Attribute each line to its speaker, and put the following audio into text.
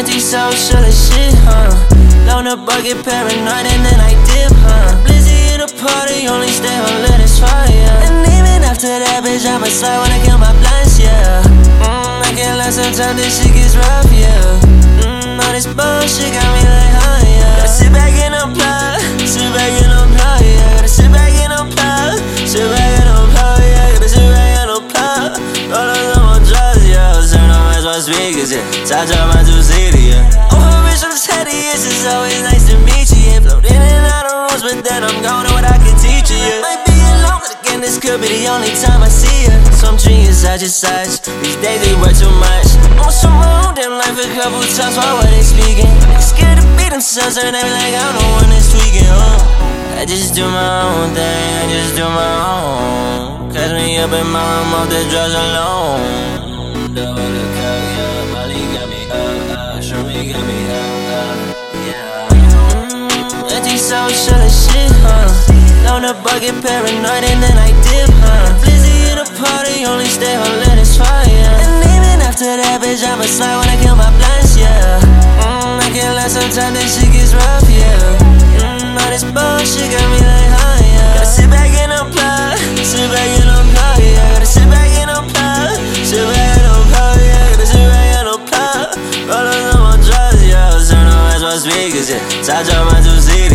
Speaker 1: Empty social as shit, huh? Loan the bucket, paranoid, and then I dip, huh? Blizzy in the party, only stay on let us fire. And even after that, bitch, I'ma slide when I kill my blunts, yeah. Mm, I can't lie, sometimes this shit gets rough, yeah. Speakers, yeah. Touch up my two city, yeah. Oh, her bitch, I'm steady, it's just always nice to meet you, yeah. Float in and out of rooms, but then I'm gone to what I can teach you, yeah. Might be alone, but again, this could be the only time I see her. Some dreams such and such, these days they work too much. On some road, them life a couple times, why were they speaking? They scared to be themselves, and they be like, I'm the one that's tweaking, huh? I just do my own thing, I just do my own. Catch me up in my room off the drugs alone. Show me uh, yeah. Empty social as shit, huh? Loan the bucket, paranoid, and then I dip, huh? Blizzy in the party, only stay on let us fire. And even after that, bitch, I'ma slide when I kill my blunts, yeah. Mm, I can't lie, sometimes this shit gets rough, yeah. Mm, all this bullshit got me Las Vegas, yeah. Side y'all.